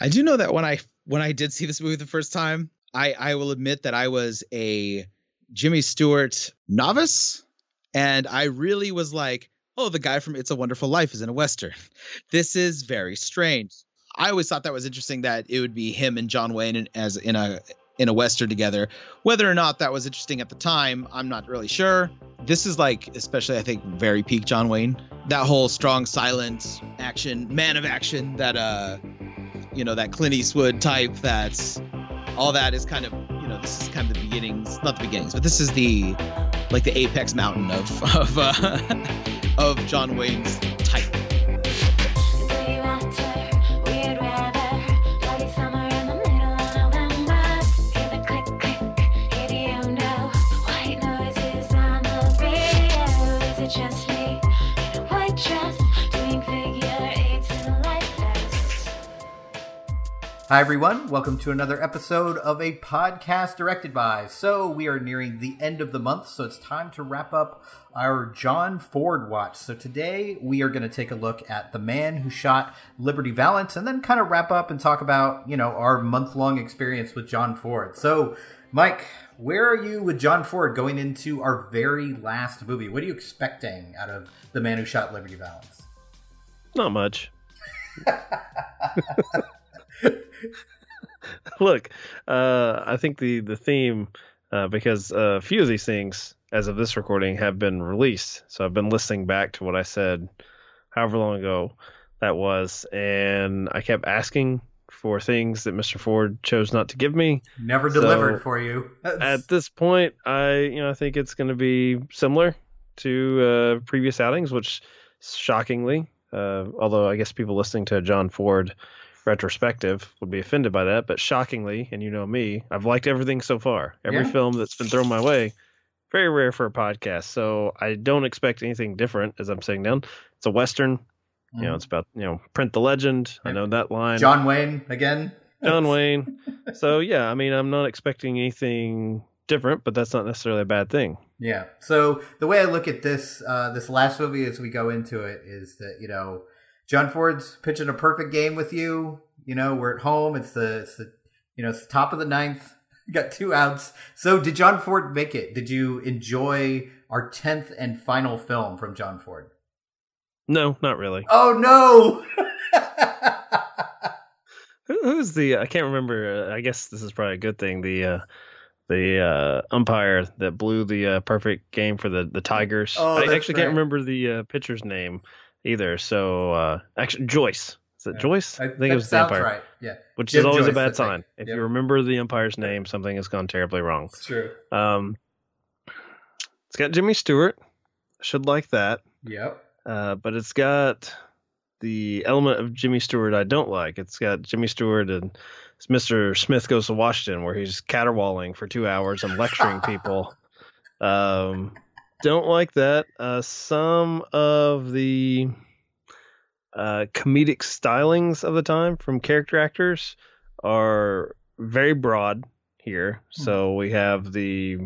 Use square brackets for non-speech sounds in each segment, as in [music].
I do know that when I when I did see this movie the first time, I I will admit that I was a Jimmy Stewart novice, and I really was like, oh, the guy from It's a Wonderful Life is in a western. [laughs] This is very strange. I always thought that was interesting that it would be him and John Wayne in, as in a in a western together. Whether or not that was interesting at the time, I'm not really sure. This is like, especially I think, very peak John Wayne. That whole strong, silent action, man of action. That uh, you know, that Clint Eastwood type. That's all that is kind of you know, this is kind of the beginnings, not the beginnings, but this is the like the apex mountain of of uh, [laughs] of John Wayne's type. Hi, everyone. Welcome to another episode of a podcast directed by. So, we are nearing the end of the month, so it's time to wrap up our John Ford watch. So, today we are going to take a look at The Man Who Shot Liberty Valance and then kind of wrap up and talk about, you know, our month long experience with John Ford. So, Mike, where are you with John Ford going into our very last movie? What are you expecting out of The Man Who Shot Liberty Valance? Not much. [laughs] [laughs] Look, uh, I think the the theme uh, because a few of these things, as of this recording, have been released. So I've been listening back to what I said, however long ago that was, and I kept asking for things that Mr. Ford chose not to give me. Never delivered so for you. At this point, I you know I think it's going to be similar to uh, previous outings, which shockingly, uh, although I guess people listening to John Ford retrospective would be offended by that, but shockingly, and you know me, I've liked everything so far. Every yeah. film that's been thrown my way. Very rare for a podcast, so I don't expect anything different as I'm sitting down. It's a western. You know, mm-hmm. it's about you know print the legend. I know that line. John Wayne again. John [laughs] Wayne. So yeah, I mean, I'm not expecting anything different, but that's not necessarily a bad thing. Yeah. So the way I look at this, uh, this last movie as we go into it is that you know John Ford's pitching a perfect game with you. You know, we're at home. It's the, it's the you know, it's the top of the ninth. [laughs] got two outs. So did John Ford make it? Did you enjoy our 10th and final film from John Ford? No, not really. Oh, no. [laughs] who's the, I can't remember. Uh, I guess this is probably a good thing. The, uh, the uh, umpire that blew the uh, perfect game for the the Tigers. Oh, I actually right. can't remember the uh, pitcher's name either. So uh, actually, Joyce. Is it yeah. Joyce? I, I think it was the umpire. Right. Yeah. Which Jim is always Joyce, a bad sign. If yep. you remember the umpire's name, something has gone terribly wrong. It's true. Um, it's got Jimmy Stewart. Should like that. Yep. Uh, but it's got the element of Jimmy Stewart I don't like. It's got Jimmy Stewart and Mr. Smith Goes to Washington, where he's caterwauling for two hours and lecturing [laughs] people. Um, don't like that. Uh, some of the uh, comedic stylings of the time from character actors are very broad here. Hmm. So we have the,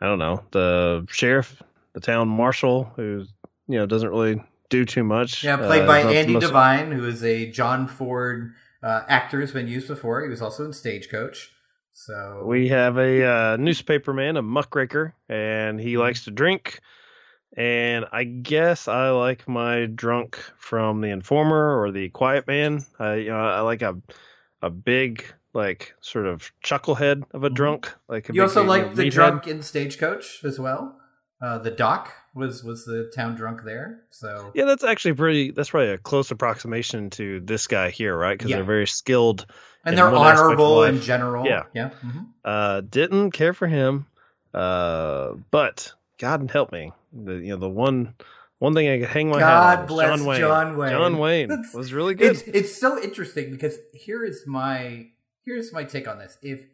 I don't know, the sheriff, the town marshal, who you know doesn't really do too much. Yeah, played uh, by Andy most... Devine, who is a John Ford uh, actor, has been used before. He was also in Stagecoach. So we have a uh, newspaperman, a muckraker, and he likes to drink. And I guess I like my drunk from the Informer or the Quiet Man. I you know I like a a big like sort of chucklehead of a mm-hmm. drunk. Like you also like the drunk in Stagecoach as well. Uh, the doc was was the town drunk there. So yeah, that's actually pretty. That's probably a close approximation to this guy here, right? Because yeah. they're very skilled and they're honorable in general. Yeah, yeah. Mm-hmm. Uh, didn't care for him, uh, but God help me, the you know the one one thing I could hang my God hat on. bless John Wayne. John Wayne. John Wayne was really good. It's, it's so interesting because here is my here's my take on this. If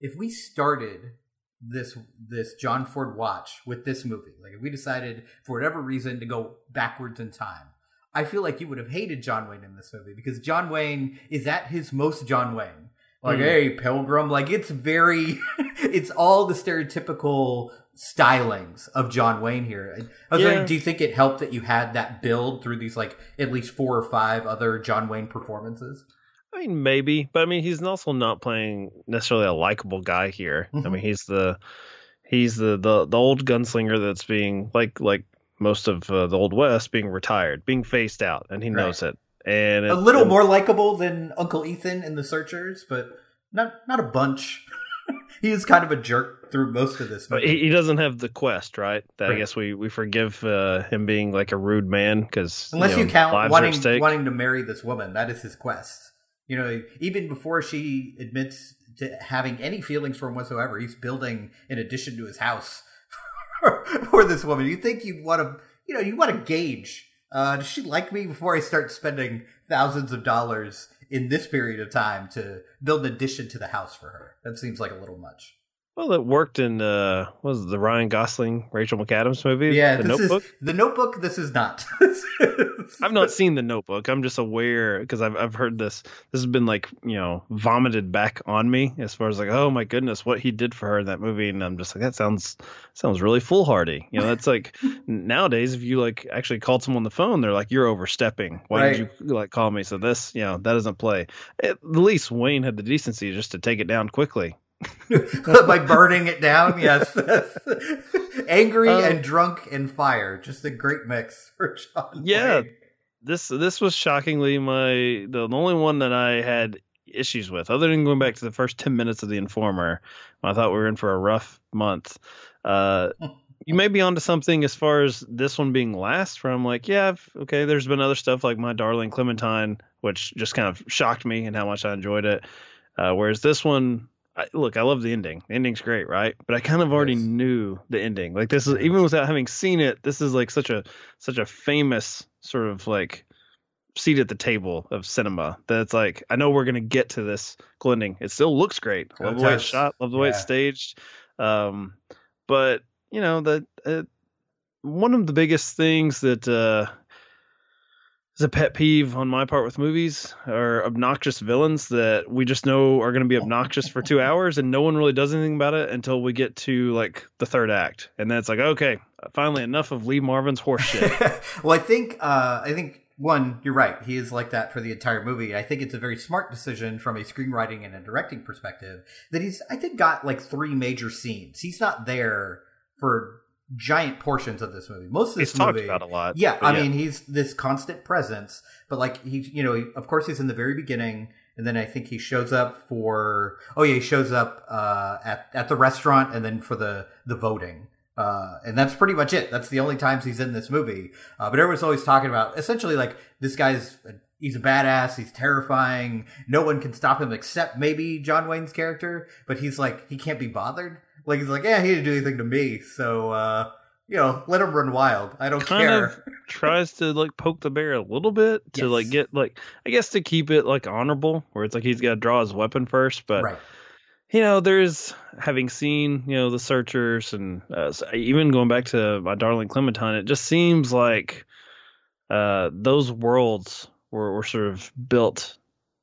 if we started this this John Ford watch with this movie, like if we decided for whatever reason to go backwards in time, I feel like you would have hated John Wayne in this movie because John Wayne is at his most John Wayne. Like, mm. hey, Pilgrim. Like, it's very, [laughs] it's all the stereotypical stylings of John Wayne here. I was yeah. do you think it helped that you had that build through these, like, at least four or five other John Wayne performances? I mean, maybe, but I mean, he's also not playing necessarily a likable guy here. I Mhm. mean, he's the he's the, the the old gunslinger that's being like like most of uh, the old west being retired, being phased out, and he Right. knows it. And a little and- more likable than Uncle Ethan in The Searchers, but not not a bunch. [laughs] he is kind of a jerk through most of this But he, he doesn't have the quest, right? That Right. I guess we we forgive uh, him being like a rude man because Unless you, know, count are at wanting wanting to marry this woman, that is his quest. You know, even before she admits to having any feelings for him whatsoever, he's building in addition to his house for this woman. You think you'd want to, you know, you want to gauge. Uh, does she like me before I start spending thousands of dollars in this period of time to build an addition to the house for her? That seems like a little much. Well, it worked in uh, what was it, the Ryan Gosling Rachel McAdams movie? Yeah, the this Notebook. is the Notebook. This is not. [laughs] [laughs] I've not seen the Notebook. I'm just aware because I've I've heard this. This has been like you know vomited back on me as far as like oh my goodness what he did for her in that movie, and I'm just like that sounds sounds really foolhardy. You know that's like [laughs] nowadays if you like actually called someone on the phone, they're like you're overstepping. Why Right. did you like call me? So this you know that doesn't play. At least Wayne had the decency just to take it down quickly. [laughs] by burning it down. Yes, angry Um, and drunk and fire. Just a great mix for John. Yeah. Wayne. This this was shockingly my the, only one that I had issues with, other than going back to the first ten minutes of the Informer. I thought we were in for a rough month. Uh, [laughs] you may be onto something as far as this one being last. Where I'm like, yeah, I've- okay. There's been other stuff like My Darling Clementine, which just kind of shocked me and how much I enjoyed it. Uh, whereas this one, I, look, I love the ending. The ending's great, right? But I kind of already Yes. knew the ending. Like this is even without having seen it. This is like such a such a famous sort of like seat at the table of cinema that it's like I know we're gonna get to this cool. It still looks great. Love the way it's shot. Love the way it's staged. Um, but you know that uh, one of the biggest things that uh, is a pet peeve on my part with movies are obnoxious villains that we just know are going to be obnoxious for two hours and no one really does anything about it until we get to like the third act and then it's like okay finally enough of lee marvin's horse shit [laughs] well, I think uh, I think one, you're right. He is like that for the entire movie. I think it's a very smart decision from a screenwriting and a directing perspective that he's I think got like three major scenes. He's not there for giant portions of this movie. Most of this talked movie, about a lot Yeah, I mean, he's this constant presence, but like he, you know, he, of course, he's in the very beginning, and then I think he shows up for. Oh yeah, he shows up uh, at at the restaurant, and then for the the voting. Uh, and that's pretty much it. That's the only times he's in this movie. Uh, but everyone's always talking about essentially like this guy's he's a badass. He's terrifying. No one can stop him except maybe John Wayne's character. But he's like he can't be bothered. Like he's like yeah, he didn't do anything to me. So uh, you know, let him run wild. I don't kind care. of [laughs] tries to like poke the bear a little bit to Yes. like get like i guess to keep it like honorable where it's like he's got to draw his weapon first but right. you know there's having seen you know the searchers and uh, even going back to my darling clementine it just seems like uh those worlds were, were sort of built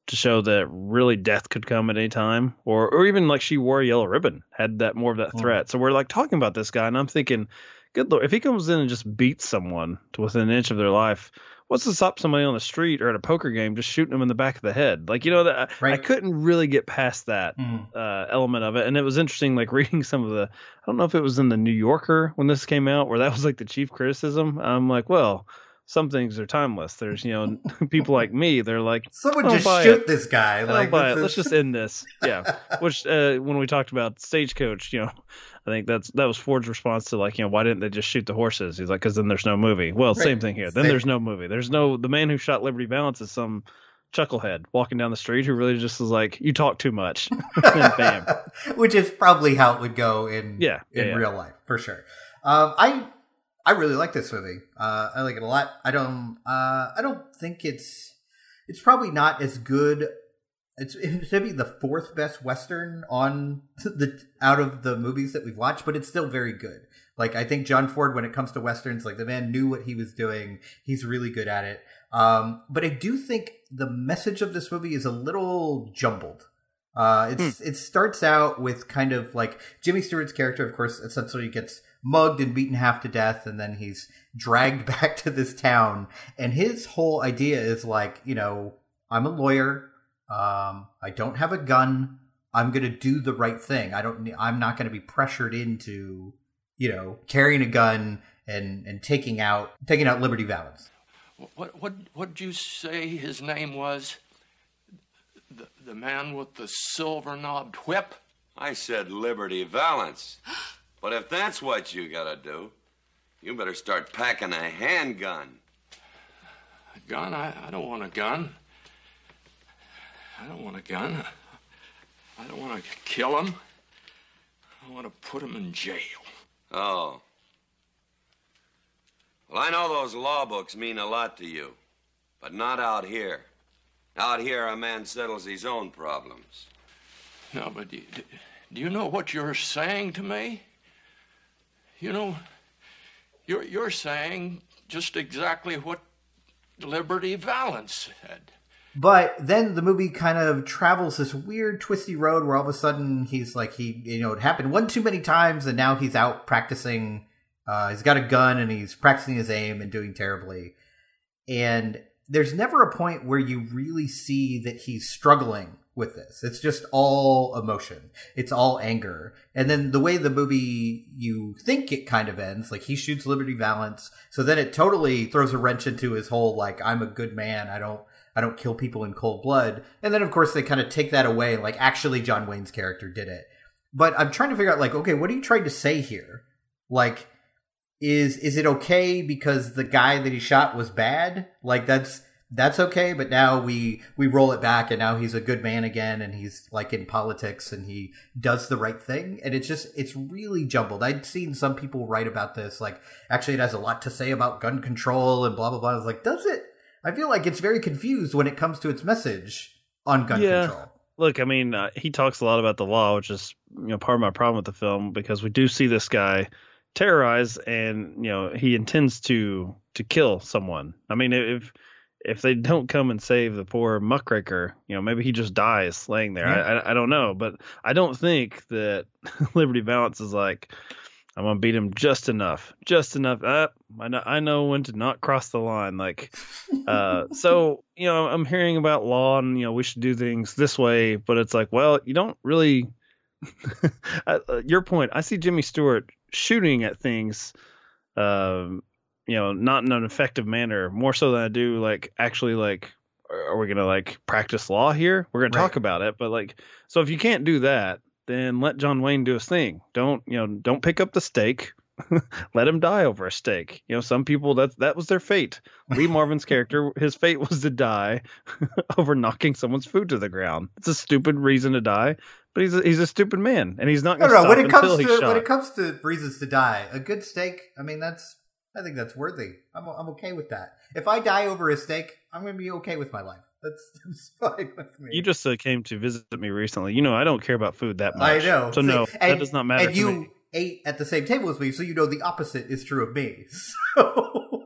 to show that really death could come at any time or or even like she wore a yellow ribbon had that more of that Mm. threat so we're like talking about this guy and i'm thinking good lord if he comes in and just beats someone to within an inch of their life what's to stop somebody on the street or at a poker game just shooting them in the back of the head like you know that I- i couldn't really get past that Mm. uh, element of it. And it was interesting, like [laughs] reading some of the, I don't know if it was in the New Yorker when this came out, where that was like the chief criticism. I'm like, well, some things are timeless. There's, you know, [laughs] [laughs] people like me, they're like, Someone don't just buy shoot it. this guy. I Like, buy it. Let's just end this. [laughs] Yeah. Which, uh, when we talked about Stagecoach, you know, I think that's that was Ford's response to like, you know, why didn't they just shoot the horses? He's like, because then there's no movie. Well, Right. same thing here. Then Same. there's no movie. There's no the man who shot Liberty Valance is some chucklehead walking down the street who really just is like, you talk too much. bam. Which is probably how it would go in Yeah, in yeah, yeah. real life for sure. Um, I I really like this movie. Uh, I like it a lot. I don't uh, I don't think it's it's probably not as good. It's, it's maybe the fourth best western on [laughs] the out of the movies that we've watched, but it's still very good. Like I think John Ford, when it comes to westerns, like the man knew what he was doing. He's really good at it. Um, but I do think the message of this movie is a little jumbled. Uh, it's it starts out with kind of like Jimmy Stewart's character, of course, essentially gets mugged and beaten half to death, and then he's dragged [laughs] back to this town. And his whole idea is like, you know, I'm a lawyer. Um, I don't have a gun. I'm going to do the right thing. I don't. I'm not going to be pressured into, you know, carrying a gun and and taking out taking out Liberty Valance. What what what did you say his name was? The the man with the silver knobbed whip. I said Liberty Valance. [gasps] [gasps] But if that's what you gotta do, you better start packing a handgun. A gun? I, I don't want a gun. I don't want a gun. I don't want to kill him. I want to put him in jail. Oh. Well, I know those law books mean a lot to you, but not out here. Out here, a man settles his own problems. No, but do do you know what you're saying to me? You know, you're, you're saying just exactly what Liberty Valance said. But then the movie kind of travels this weird, twisty road where all of a sudden he's like, he, you know, it happened one too many times and now he's out practicing. Uh, he's got a gun and he's practicing his aim and doing terribly. And there's never a point where you really see that he's struggling with this. It's just all emotion. It's all anger. And then the way the movie you think it kind of ends, like he shoots Liberty Valance, so then it totally throws a wrench into his whole like I'm a good man. I don't I don't kill people in cold blood. And then of course they kind of take that away like actually John Wayne's character did it. But I'm trying to figure out like okay, what are you trying to say here? Like is is it okay because the guy that he shot was bad? Like that's that's okay but now we we roll it back and now he's a good man again and he's like in politics and he does the right thing. And it's just it's really jumbled. I'd seen some people write about this like actually it has a lot to say about gun control and blah blah blah. I was like does it? I feel like it's very confused when it comes to its message on gun Yeah. control. Look, I mean, uh, he talks a lot about the law, which is you know part of my problem with the film because we do see this guy terrorize, and you know he intends to to kill someone. I mean, if if they don't come and save the poor muckraker, you know, maybe he just dies laying there. I, I I don't know, but I don't think that [laughs] Liberty Valance is like. I'm gonna beat him just enough, just enough. Uh, I know, I know when to not cross the line. Like, [laughs] uh, so you know, I'm hearing about law and you know we should do things this way, but it's like, well, you don't really. [laughs] uh, your point. I see Jimmy Stewart shooting at things, um, you know, not in an effective manner, more so than I do like actually like. Are we gonna like practice law here? We're gonna talk about it, but like, so if you can't do that, then let John Wayne do his thing. Don't you know? Don't pick up the steak. [laughs] let him die over a steak. You know, some people that that was their fate. Lee [laughs] Marvin's character, his fate was to die [laughs] over knocking someone's food to the ground. It's a stupid reason to die, but he's a, he's a stupid man, and he's not going to know stop when it comes to shot. when it comes to reasons to die a good steak i mean that's i think that's worthy i'm, I'm okay with that if i die over a steak i'm gonna be okay with my life that's, [laughs] that's fine with me you just uh, came to visit me recently. You know, I don't care about food that much. I know. So See, no, and, that does not matter And to you me. ate at the same table as me, so you know the opposite is true of me. [laughs] So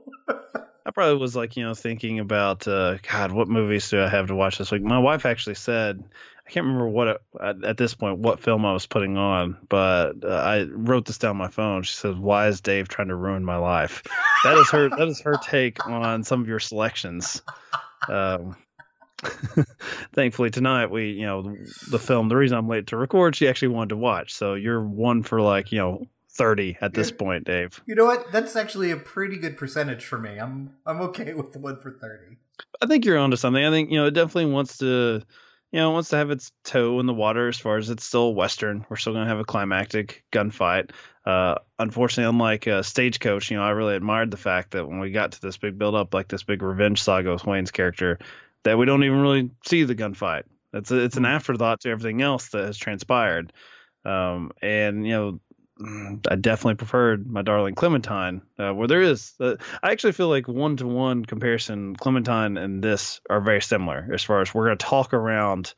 I probably was like, you know, thinking about, uh, God, what movies do I have to watch this week? My wife actually said, I can't remember what it, at, at this point what film I was putting on, but uh, I wrote this down on my phone. She says, "Why is Dave trying to ruin my life?" That is her. that is her take on some of your selections. Um, [laughs] thankfully tonight we, you know, the film. The reason I'm late to record, she actually wanted to watch. So you're one for like, you know, thirty at this point, Dave. you know what? That's actually a pretty good percentage for me. I'm I'm okay with the one for thirty. I think you're onto something. I think you know it definitely wants to, you know, wants to have its toe in the water as far as it's still western. We're still gonna have a climactic gunfight. Uh, unfortunately, unlike uh, Stagecoach, you know, I really admired the fact that when we got to this big build up, like this big revenge saga with Wayne's character, that we don't even really see the gunfight. It's a, it's an afterthought to everything else that has transpired. Um, and you know, mm, I definitely preferred my darling Clementine, uh, where there is. Uh, I actually feel like one to one comparison, Clementine and this are very similar as far as we're going to talk around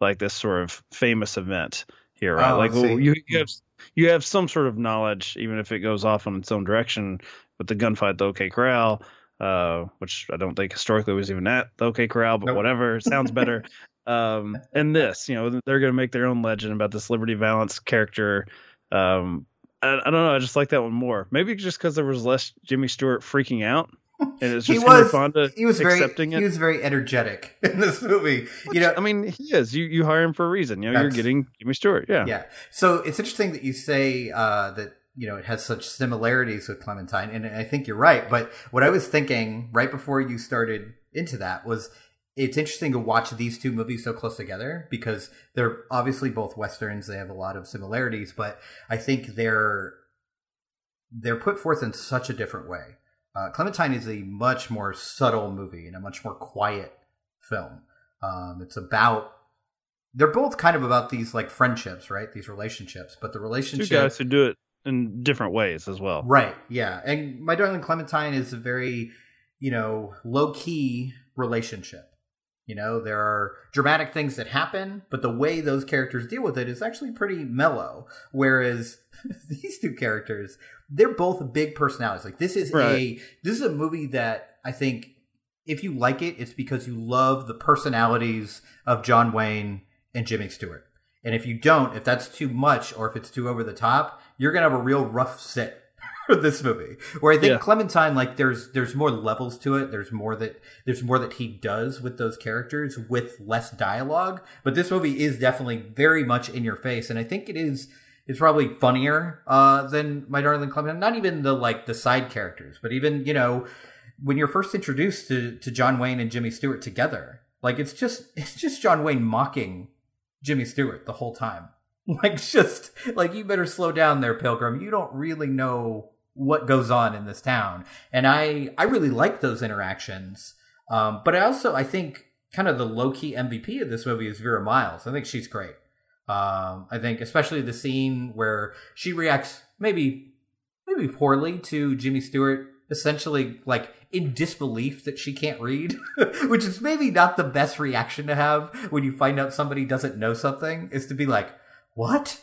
like this sort of famous event here, right? Oh, like see. you, you have you have some sort of knowledge, even if it goes off in its own direction with the gunfight the OK Corral, uh, which I don't think historically was even at the OK Corral, but Nope. whatever, it sounds better. [laughs] um, and this, you know, they're going to make their own legend about this Liberty Valance character. Um, I, I don't know. I just like that one more. Maybe just because there was less Jimmy Stewart freaking out [laughs] and it's He just Henry was- Fonda He was very accepting he was very energetic [laughs] in this movie. you know, I mean, he is. You you hire him for a reason. You know, you're getting Jimmy Stewart. Yeah. yeah. So it's interesting that you say uh, that you know it has such similarities with Clementine, and I think you're right. But what I was thinking right before you started into that was it's interesting to watch these two movies so close together because they're obviously both westerns. They have a lot of similarities, but I think they're they're put forth in such a different way. Uh, Clementine is a much more subtle movie and a much more quiet film. Um, it's about they're both kind of about these like friendships, right? These relationships, but the Two relationship, guys who do it in different ways as well. right? Yeah, and my darling Clementine is a very you know low key relationship. You know, there are dramatic things that happen, but the way those characters deal with it is actually pretty mellow. Whereas [laughs] these two characters, they're both big personalities. Like this is a this is a movie that I think if you like it, it's because you love the personalities of John Wayne and Jimmy Stewart. And if you don't, if that's too much or if it's too over the top, you're gonna have a real rough sit for this movie. Where I think Yeah. Clementine, like there's there's more levels to it. There's more that there's more that he does with those characters with less dialogue. But this movie is definitely very much in your face, and I think it is it's probably funnier uh, than My Darling Clementine. Not even the like the side characters, but even you know when you're first introduced to to John Wayne and Jimmy Stewart together, like it's just [laughs] it's just John Wayne mocking Jimmy Stewart the whole time. [laughs] Like just like you better slow down there, Pilgrim. You don't really know what goes on in this town, and I I really like those interactions. Um, but I also I think kind of the low key MVP of this movie is Vera Miles. I think she's great. Um, I think especially the scene where she reacts maybe maybe poorly to Jimmy Stewart, essentially like in disbelief that she can't read, [laughs] which is maybe not the best reaction to have when you find out somebody doesn't know something, is to be like, "What?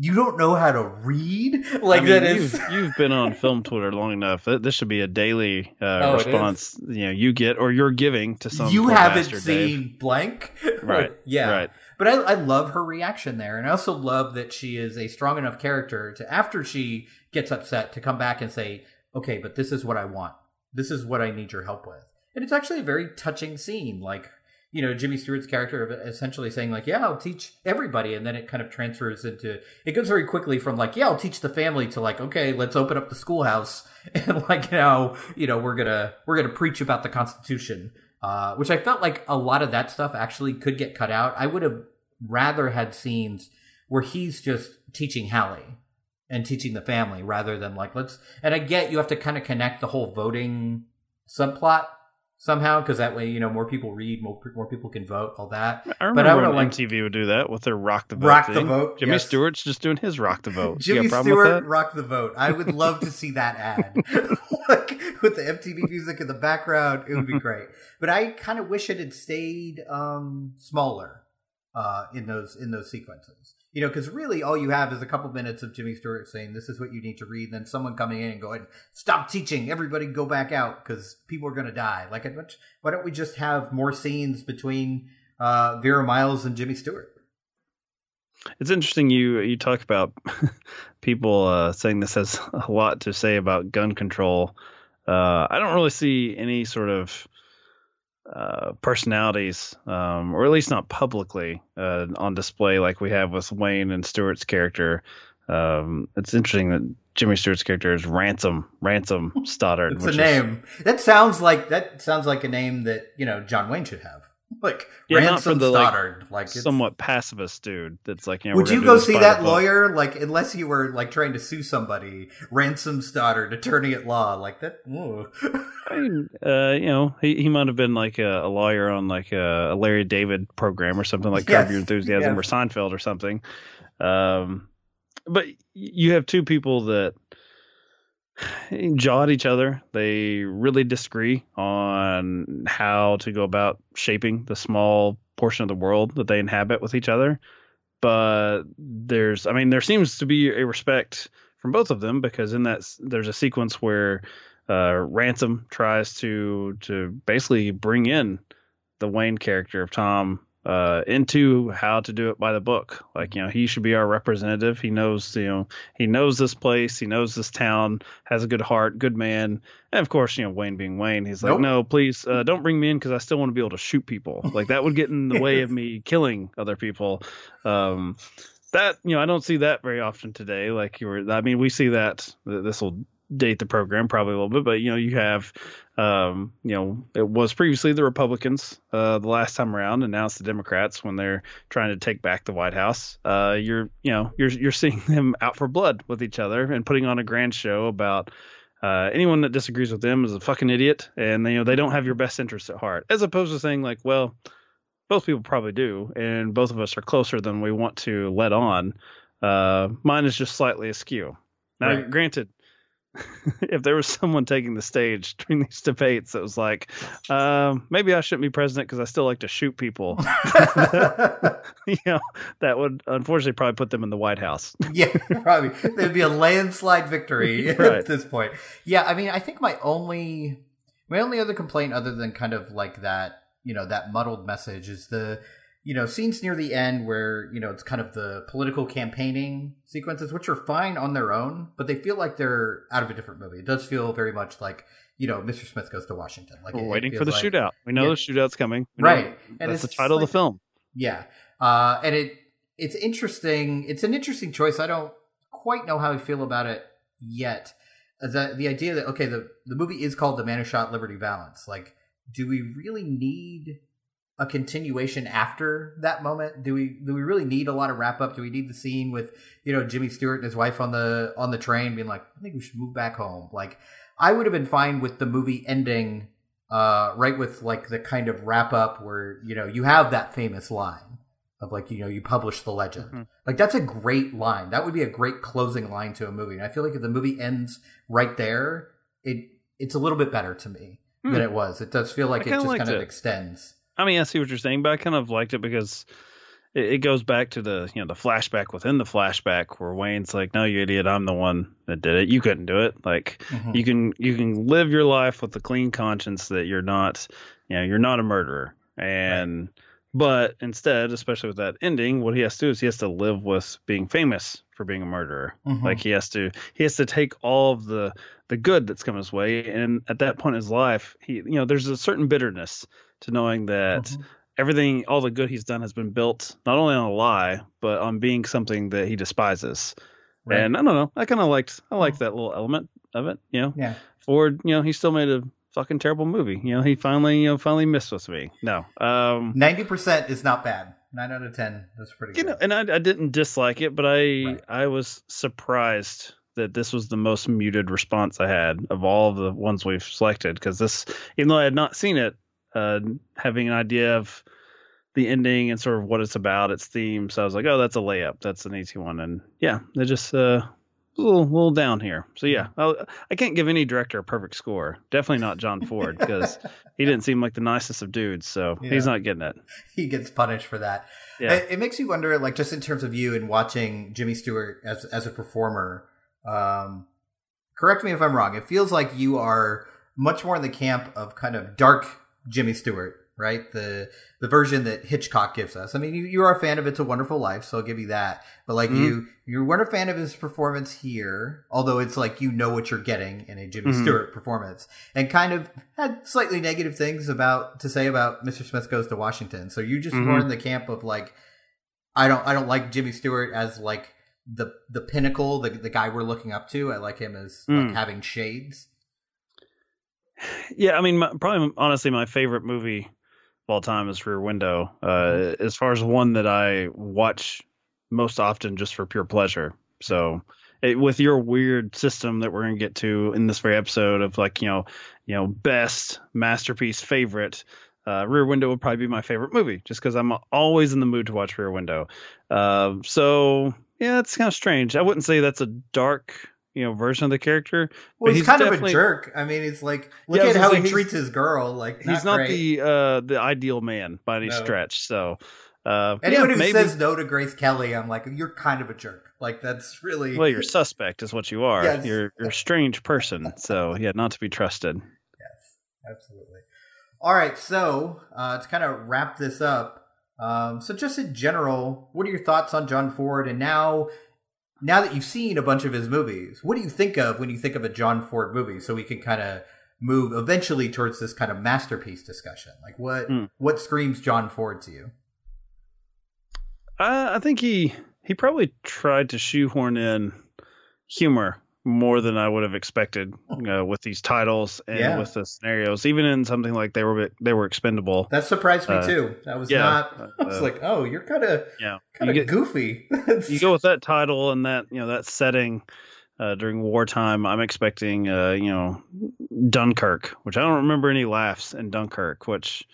You don't know how to read?" Like I mean, that is. You've, you've been on film Twitter long enough. This should be a daily uh, Oh, response. You know, you get or you're giving to some. you haven't seen Dave. blank, [laughs] Right. yeah, Right. But I, I love her reaction there, and I also love that she is a strong enough character to, after she gets upset, to come back and say, "Okay, but this is what I want. This is what I need your help with." And it's actually a very touching scene, like you know Jimmy Stewart's character of essentially saying, "Like, yeah, I'll teach everybody," and then it kind of transfers into it goes very quickly from like, "Yeah, I'll teach the family" to like, "Okay, let's open up the schoolhouse," [laughs] and like now you know we're gonna we're gonna preach about the Constitution uh, which I felt like a lot of that stuff actually could get cut out. I would have rather had scenes where he's just teaching Hallie and teaching the family rather than like let's. And I get you have to kind of connect the whole voting subplot somehow because that way you know more people read, more more people can vote, all that. I But remember I when like- MTV would do that with their rock the vote. Rock the vote, Jimmy yes. Stewart's just doing his rock the vote. Jimmy [laughs] you got a problem Stewart, with that? rock the vote. I would love to see that ad, [laughs] [laughs] like with the MTV music in the background. It would be great. But I kind of wish it had stayed um, smaller uh, in those in those sequences. You know, because really all you have is a couple minutes of Jimmy Stewart saying, "This is what you need to read," then someone coming in and going, "Stop teaching! Everybody go back out because people are going to die." Like, why don't we just have more scenes between uh, Vera Miles and Jimmy Stewart? It's interesting you you talk about [laughs] people uh, saying this has [laughs] a lot to say about gun control. Uh, I don't really see any sort of uh, personalities, um, or at least not publicly, uh, on display like we have with Wayne and Stewart's character. Um, it's interesting that Jimmy Stewart's character is Ransom Ransom Stoddard. It's a which is- name. That sounds like that sounds like a name that you know John Wayne should have. Like Yeah, not Ransom the, like, Stoddard. Like, it's- somewhat pacifist dude. That's like, you know, Would you go see that book. lawyer? Like, unless you were like trying to sue somebody, Ransom Stoddard, attorney at law, like that. I mean, uh, you know, he, he might have been like a, a lawyer on like a, a Larry David program or something like Yes, Curb Your Enthusiasm yeah. or Seinfeld or something. Um, but you have two people that jaw at each other. They really disagree on how to go about shaping the small portion of the world that they inhabit with each other. But there's, I mean, there seems to be a respect from both of them because in that there's a sequence where uh, Ransom tries to to basically bring in the Wayne character of Tom uh, into how to do it by the book. Like you know, he should be our representative. He knows you know he knows this place, he knows this town, has a good heart, good man. And of course, you know Wayne being Wayne, he's like, Nope. no, please uh, don't bring me in because I still want to be able to shoot people. Like that would get in the way of [laughs] me killing other people. Um, that you know, I don't see that very often today. Like you were, I mean, we see that. This will date the program probably a little bit, but you know, you have, um, you know, it was previously the Republicans uh, the last time around, and now it's the Democrats when they're trying to take back the White House. Uh, you're, you know, you're you're seeing [laughs] them out for blood with each other and putting on a grand show about. Uh, anyone that disagrees with them is a fucking idiot, and they, you know they don't have your best interests at heart. As opposed to saying like, well, both people probably do, and both of us are closer than we want to let on. Uh, mine is just slightly askew. Now, Right. granted, [laughs] if there was someone taking the stage during these debates that was like, um, maybe I shouldn't be president because I still like to shoot people, [laughs] [laughs] you know, that would unfortunately probably put them in the White House. yeah, probably. There'd be a landslide victory Right. at this point. Yeah, I mean, I think my only my only other complaint, other than kind of like that, you know, that muddled message, is the you know scenes near the end where you know it's kind of the political campaigning sequences, which are fine on their own, but they feel like they're out of a different movie. It does feel very much like you know, Mr. Smith goes to Washington. Like We're it- it waiting for the like- shootout. We know Yeah. the shootout's coming. We Right. And That's the title of the film. Yeah, uh, and it it's interesting. It's an interesting choice. I don't quite know how I feel about it yet. The the idea that okay, the the movie is called The Man Who Shot Liberty Valance. Like, do we really need a continuation after that moment? Do we do we really need a lot of wrap up? Do we need the scene with you know Jimmy Stewart and his wife on the on the train being like, I think we should move back home? Like, I would have been fine with the movie ending uh, right with like the kind of wrap up where you know you have that famous line of like you know you publish the legend Mhm. like that's a great line that would be a great closing line to a movie and i feel like if the movie ends right there it it's a little bit better to me Hmm. than it was it does feel like it just kind of extends I mean, I see what you're saying, but I kind of liked it because it, it goes back to the you know the flashback within the flashback where Wayne's like, "No, you idiot! I'm the one that did it. You couldn't do it. Like you can you can live your life with a clean conscience that you're not you know you're not a murderer and." But instead, especially with that ending, what he has to do is he has to live with being famous for being a murderer. Mhm. Like he has to he has to take all of the the good that's come his way, and at that point in his life, he you know there's a certain bitterness to knowing that Mhm. everything all the good he's done has been built not only on a lie but on being something that he despises. Right. And I don't know, I kind of liked I liked that little element of it. You know, yeah Ford, you know, he still made a fucking terrible movie. You know, he finally you know finally missed with me. No, um, 90% is not bad 9 out of 10 that's pretty you good know, and I, I didn't dislike it, but I Right. I was surprised that this was the most muted response I had of all the ones we've selected because this, even though I had not seen it, uh, having an idea of the ending and sort of what it's about, its theme, so I was like, oh, that's a layup, that's an easy one, and yeah, they just uh, a little little down here. So yeah, I'll, I can't give any director a perfect score. Definitely not John Ford because [laughs] he didn't seem like the nicest of dudes, so he's not getting it. he gets punished for that Yeah. It, it makes you wonder, like, just in terms of you and watching Jimmy Stewart as as a performer. Um, correct me if I'm wrong. It feels like you are much more in the camp of kind of dark Jimmy Stewart, right? The the version that Hitchcock gives us. I mean, you, you are a fan of It's a Wonderful Life, so I'll give you that. But like Mhm. you, you weren't a fan of his performance here, although it's like you know what you're getting in a Jimmy Mhm. Stewart performance, and kind of had slightly negative things about to say about Mr. Smith Goes to Washington. So you just Mhm. more in the camp of like, I don't, I don't like Jimmy Stewart as like the the pinnacle, the the guy we're looking up to. I like him as like Mm. having shades. Yeah, I mean, my, probably honestly, my favorite movie of all time is Rear Window. Uh, as far as one that I watch most often just for pure pleasure. So, it, with your weird system that we're gonna get to in this very episode of like you know, you know, best masterpiece favorite. Uh, Rear Window would probably be my favorite movie, just because I'm always in the mood to watch Rear Window. Uh, so yeah, it's kind of strange. I wouldn't say that's a dark, you know, version of the character. Well, he's, he's kind of a jerk. I mean, it's like look Yeah, at how gonna he treats his girl. Like he's not great. the uh the ideal man by any No. stretch. So uh Anyone yeah, who maybe, says no to Grace Kelly, I'm like, you're kind of a jerk. Like that's really well, you're suspect is what you are. Yes. You're you're a strange person. So yeah, not to be trusted. Yes, absolutely. All right, so uh, to kind of wrap this up, Um, so just in general, what are your thoughts on John Ford? And now, now that you've seen a bunch of his movies, what do you think of when you think of a John Ford movie? So we can kind of move eventually towards this kind of masterpiece discussion. Like what Hmm. what screams John Ford to you? Uh, I think he he probably tried to shoehorn in humor more than I would have expected uh, with these titles and Yeah. with the scenarios. Even in something like they were they were expendable. That surprised me Uh, too. That was yeah, not. [laughs] I was uh, like, oh, you're kind of Yeah, kind of goofy. you go with that title and that you know that setting uh, during wartime. I'm expecting uh, you know Dunkirk, which I don't remember any laughs in Dunkirk. Which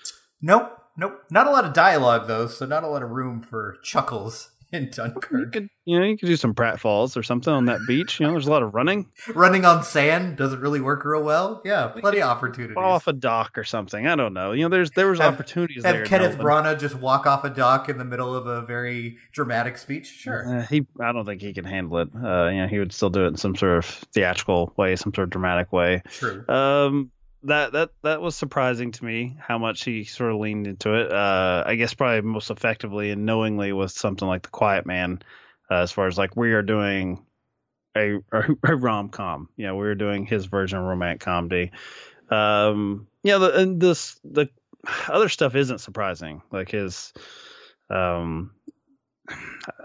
nope, nope. Not a lot of dialogue though, so not a lot of room for chuckles in you Dunkirk. could you know you could do some pratfalls or something on that beach. You know, there's a lot of running. Running on sand doesn't really work real well. Yeah, plenty of opportunities. Off a dock or something. I don't know. You know, there's there was Have- opportunities Have there. Kenneth. Branagh just walk off a dock in the middle of a very dramatic speech? Sure. Uh, he, I don't think he can handle it. Uh, you know, he would still do it in some sort of theatrical way, some sort of dramatic way. True. Um, that that that was surprising to me how much he sort of leaned into it. Uh, I guess probably most effectively and knowingly was something like The Quiet Man, uh, as far as like we are doing a [laughs] a, a rom com. You know, we were doing his version of romantic comedy. Um, yeah, the, and this the other stuff isn't surprising. Like his, um, I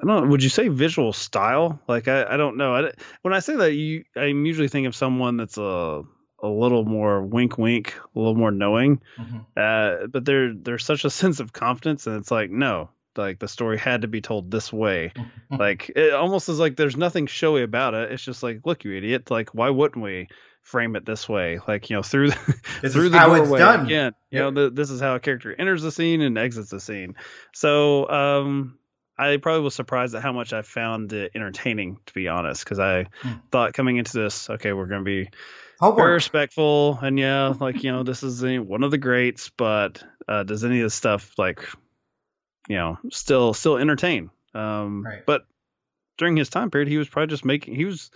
don't know. Would you say visual style? Like I, I don't know. I, when I say that, you, I'm usually thinking of someone that's a a little more wink, wink, a little more knowing. Mhm. Uh, but there, there's such a [laughs] sense of confidence, and it's like no, like the story had to be told this way. like it almost is like there's nothing showy about it. It's just like, look, you idiot. Like why wouldn't we? frame it this way like you know through the, [laughs] This through is the how it's doorway done. again you know the, this is how a character enters the scene and exits the scene so um I probably was surprised at how much I found it entertaining, to be honest, because I Hmm. thought coming into this, okay, we're going to be very Homework. respectful, and yeah, like you know, this is one of the greats, but uh, does any of this stuff like, you know, still still entertain? Um, Right. But during his time period, he was probably just making he was.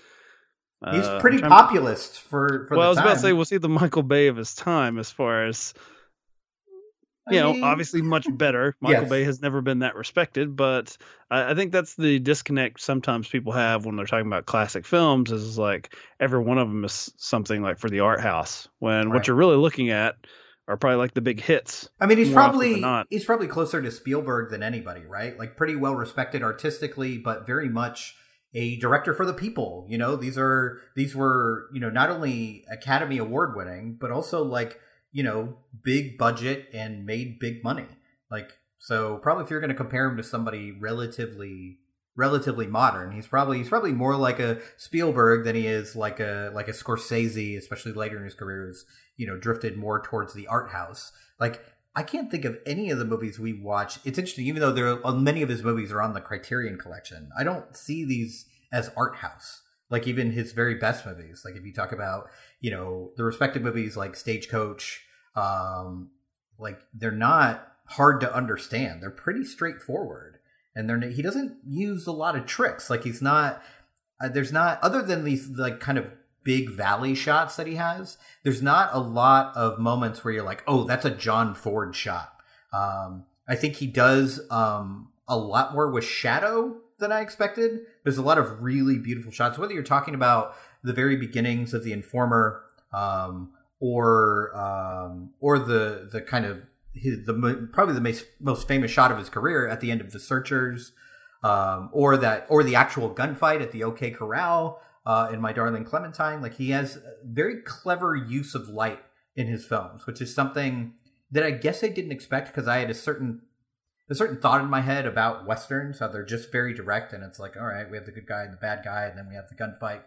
He's uh, pretty I'm trying- populist for, for well, I was time. about to say, was he the Michael Bay of his time as far as I you know, obviously much [laughs] better. Michael Yes. Bay has never been that respected, but I, I think that's the disconnect sometimes people have when they're talking about classic films. Is like every one of them is something like for the art house, when Right. what you're really looking at are probably like the big hits. I mean, he's probably not. he's probably closer to Spielberg than anybody, right? Like pretty well respected artistically, but very much a director for the people. You know, these are these were you know not only Academy Award winning, but also like you know big budget and made big money. Like so, probably if you're going to compare him to somebody relatively relatively modern, he's probably he's probably more like a Spielberg than he is like a like a Scorsese, especially later in his career, is you know drifted more towards the art house. Like I can't think of any of the movies we watch. It's interesting, even though there are, many of his movies are on the Criterion Collection. I don't see these as art house. Like even his very best movies. Like if you talk about you know the respective movies like Stagecoach, um, like they're not hard to understand. They're pretty straightforward, and they're he doesn't use a lot of tricks. Like he's not. Uh, there's not other than these like kind of big valley shots that he has there's not a lot of moments where you're like oh that's a john ford shot um, i think he does um, a lot more with shadow than i expected there's a lot of really beautiful shots whether you're talking about the very beginnings of the informer um, or um, or the the kind of his, the probably the most, most famous shot of his career at the end of the searchers um, or that or the actual gunfight at the OK Corral uh, in My Darling Clementine. Like he has very clever use of light in his films, which is something that I guess I didn't expect because I had a certain a certain thought in my head about westerns how they're just very direct and it's like all right we have the good guy and the bad guy and then we have the gunfight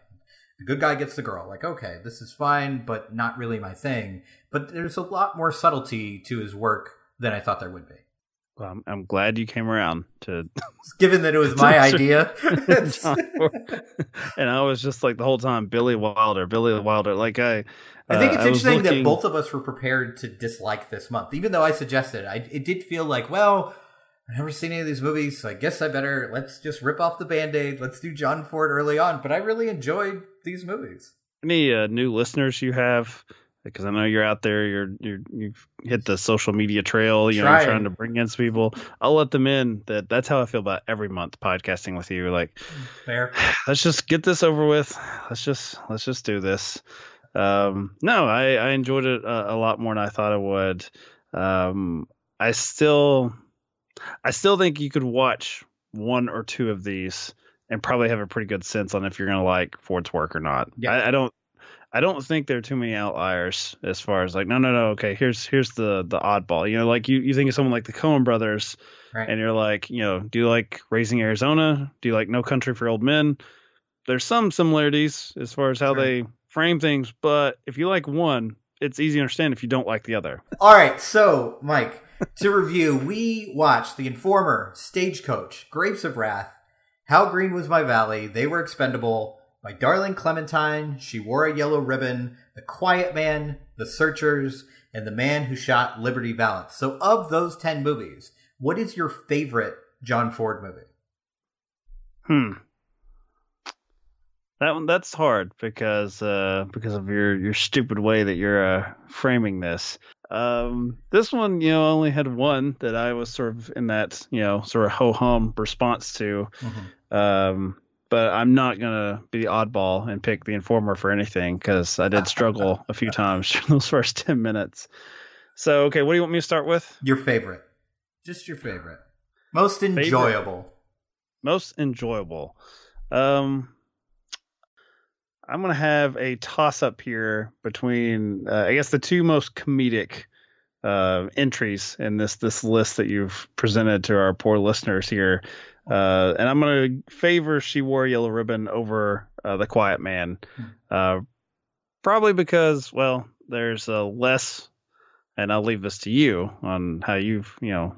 the good guy gets the girl like okay this is fine but not really my thing but there's a lot more subtlety to his work than i thought there would be Well, I'm, I'm glad you came around to [laughs] given that it was [laughs] my idea [laughs] and I was just like the whole time Billy Wilder, Billy Wilder. Like I, I think uh, it's was interesting that both of us were prepared to dislike this month, even though I suggested it. I, it did feel like, well, I've never seen any of these movies, so I guess I better let's just rip off the band aid. Let's do John Ford early on. But I really enjoyed these movies. any uh, new listeners you have because I know you're out there. You're you're you've hit the social media trail. You know, Trying. trying to bring in some people. I'll let them in. That that's how I feel about every month podcasting with you. Like, Fair. [sighs] let's just get this over with. Let's just let's just do this. Um, no, I I enjoyed it a, a lot more than I thought I would. Um, I still I still think you could watch one or two of these and probably have a pretty good sense on if you're gonna like Ford's work or not. Yeah. I, I don't I don't think there are too many outliers as far as like no no no okay here's here's the the oddball you know like you you think of someone like the Coen brothers Right. and you're like you know do you like Raising Arizona do you like No Country for Old Men there's some similarities as far as how Sure. they frame things but if you like one it's easy to understand if you don't like the other All right, so Mike, to review, we watched The Informer, Stagecoach, Grapes of Wrath, How Green Was My Valley, They Were Expendable, My Darling Clementine, She Wore a Yellow Ribbon, The Quiet Man, The Searchers, and The Man Who Shot Liberty Valance. So, of those 10 movies, what is your favorite John Ford movie? Hmm. That one that's hard because uh because of your your stupid way that you're uh framing this. Um this one, you know, only had one that I was sort of in that, you know, sort of ho hum response to. Um but I'm not gonna be the oddball and pick the informer for anything because I did struggle a few [laughs] times during those first ten minutes. So okay, what do you want me to start with? Your favorite. Just your favorite. Most enjoyable. most enjoyable. Um, I'm gonna have a toss up here between, uh, I guess, the two most comedic uh, entries in this this list that you've presented to our poor listeners here. Uh, and I'm gonna favor "She Wore a Yellow Ribbon" over uh, "The Quiet Man," uh, probably because, well, there's uh, less, and I'll leave this to you on how you've, you know,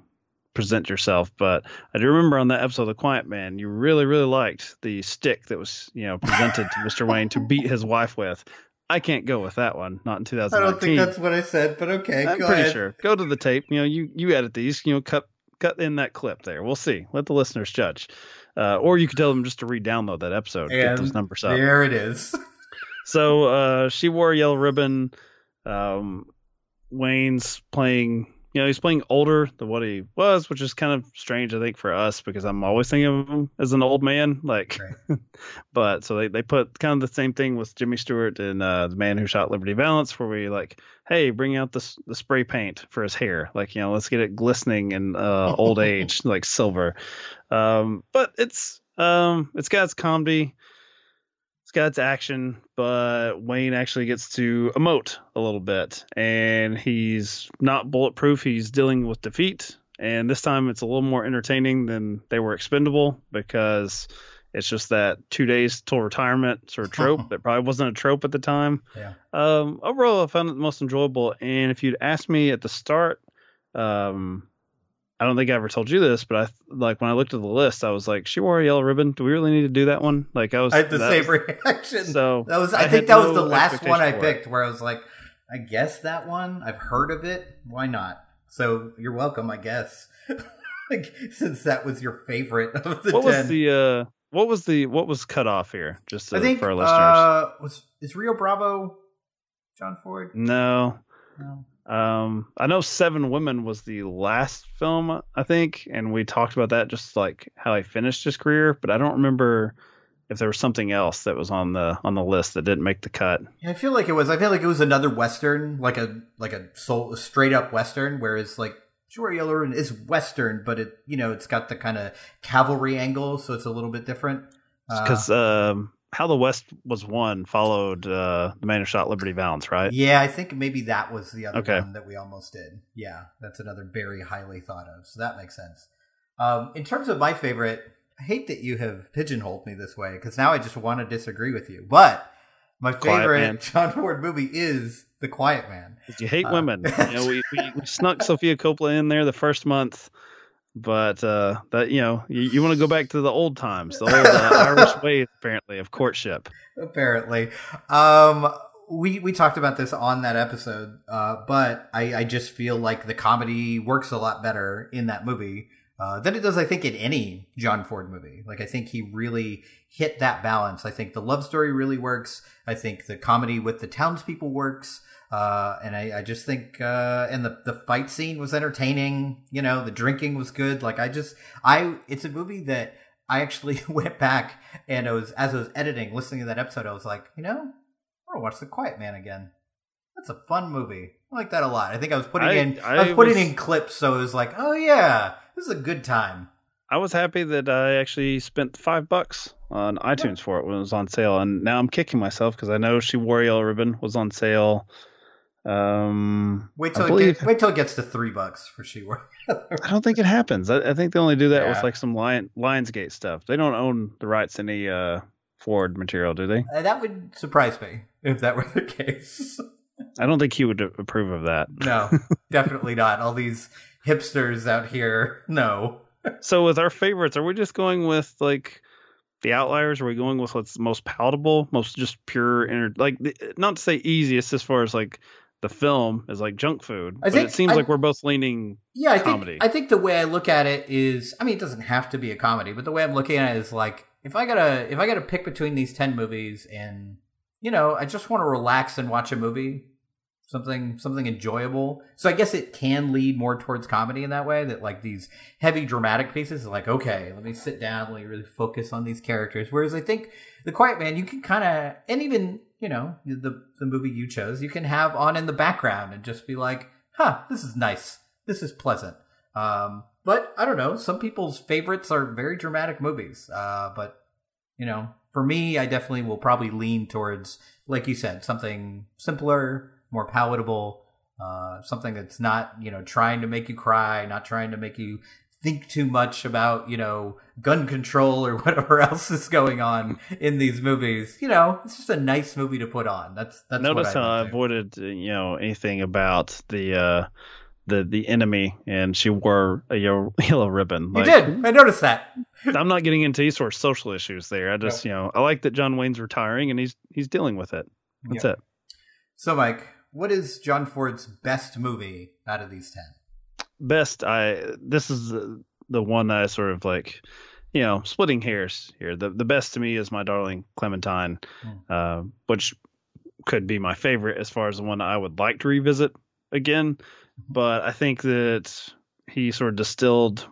present yourself. But I do remember on that episode of The Quiet Man, you really, really liked the stick that was, you know, presented to Mr. Wayne to beat his wife with. I can't go with that one. Not in 2019. I don't think that's what I said, but okay. I'm go pretty ahead. sure. Go to the tape. You know, you you edit these. You know, cut cut in that clip there. We'll see. Let the listeners judge. Uh, or you could tell them just to re-download that episode. get those numbers up. there it is. [laughs] So uh, she wore a yellow ribbon. Um, Wayne's playing, you know, he's playing older than what he was, which is kind of strange, I think, for us because I'm always thinking of him as an old man. Like, [laughs] but so they, they put kind of the same thing with Jimmy Stewart and uh, the man who shot Liberty Valance, where we like, hey, bring out the the spray paint for his hair, like you know, let's get it glistening in uh, old [laughs] age, like silver. Um, but it's um, it's got its comedy its action, but Wayne actually gets to emote a little bit, and he's not bulletproof. He's dealing with defeat, and this time it's a little more entertaining than they were expendable because it's just that two days till retirement sort of trope [laughs] that probably wasn't a trope at the time. Yeah. Um, overall, I found it the most enjoyable. And if you'd asked me at the start, um, I don't think I ever told you this, but I like when I looked at the list, I was like, "She wore a yellow ribbon. Do we really need to do that one?" Like I was I had the same was- [laughs] reaction. So that was. I I, think that was the last one I picked, where I was like, I guess that one. I've heard of it. Why not? So you're welcome, I guess. [laughs] like, since that was your favorite of the what ten. was the uh what was the what was cut off here? Just to, I think for our listeners. uh, was is Rio Bravo John Ford? no. No. Um, I know Seven Women was the last film, I think, and we talked about that just like how he finished his career, but I don't remember if there was something else that was on the on the list that didn't make the cut. Yeah, I feel like it was. I feel like it was another western, like a like a soul, straight up western. Whereas like Sure Yellow Ribbon is western, but it you know it's got the kind of cavalry angle, so it's a little bit different. Uh, Because um, How the West Was Won followed uh, The Man Who Shot Liberty Valance, right? yeah, I think maybe that was the other Okay. one that we almost did. Yeah, that's another very highly thought of, so that makes sense. Um, in terms of my favorite, I hate that you have pigeonholed me this way because now I just want to disagree with you. But my favorite [laughs] John Ford movie is The Quiet Man. You hate Uh, women. You know, we, we, we snuck [laughs] Sofia Coppola in there the first month, but uh, that you know, you, you want to go back to the old times, the old uh, [laughs] Irish way apparently, of courtship. apparently. Um, we we talked about this on that episode, uh, but I, I just feel like the comedy works a lot better in that movie uh, than it does, I think, in any John Ford movie. Like I think he really hit that balance. I think the love story really works. I think the comedy with the townspeople works. Uh, and I, I just think, uh, and the, the fight scene was entertaining. You know, the drinking was good. Like I just, I, it's a movie that I actually [laughs] went back and I was, as I was editing, listening to that episode, I was like, you know, I want to watch The Quiet Man again. That's a fun movie. I like that a lot. I think I was putting I- in, I, I was putting was- in clips, so it was like, oh yeah, this is a good time. I was happy that I actually spent five bucks on iTunes for it when it was on sale, and now I'm kicking myself because I know She Wore Yellow Ribbon was on sale. Um, Wait till it get, wait till it gets to three bucks for She Wore. [laughs] I don't think it happens. I, I think they only do that Yeah. with like some Lion, Lionsgate stuff. They don't own the rights to any uh, Ford material, do they? Uh, that would surprise me if that were the [laughs] case. I don't think he would approve of that. No, [laughs] definitely not. All these hipsters out here, no. So with our favorites, are we just going with like the outliers? Are we going with what's most palatable, most just pure, inter- like the, not to say easiest as far as like the film is like junk food, I but think- it seems I- like we're both leaning. Yeah, I think Comedy. I think the way I look at it is, I mean, it doesn't have to be a comedy, but the way I'm looking at it is like, if I gotta if I gotta pick between these ten movies, and you know, I just want to relax and watch a movie, something something enjoyable. So I guess it can lead more towards comedy in that way. That like these heavy dramatic pieces, are like okay, let me sit down, let me really focus on these characters. Whereas I think the Quiet Man, you can kind of, and even you know the the movie you chose, you can have on in the background and just be like, huh, this is nice, this is pleasant. Um, but I don't know. Some people's favorites are very dramatic movies. Uh, but you know, for me, I definitely will probably lean towards, like you said, something simpler, more palatable, uh, something that's not you know trying to make you cry, not trying to make you think too much about you know gun control or [laughs] whatever else is going on in these movies. You know, it's just a nice movie to put on. That's that's Notice what I how I avoided you know anything about the uh, the the enemy, and she wore a yellow, [laughs] yellow ribbon. You did. I noticed that. [laughs] I'm not getting into any sort of social issues there. I just you know I like that John Wayne's retiring and he's he's dealing with it. That's Yeah. it. So, Mike, what is John Ford's best movie out of these ten? best i this is the, the one that i sort of like you know splitting hairs here. The the best to me is my darling clementine uh, which could be my favorite as far as the one i would like to revisit again. But i think that he sort of distilled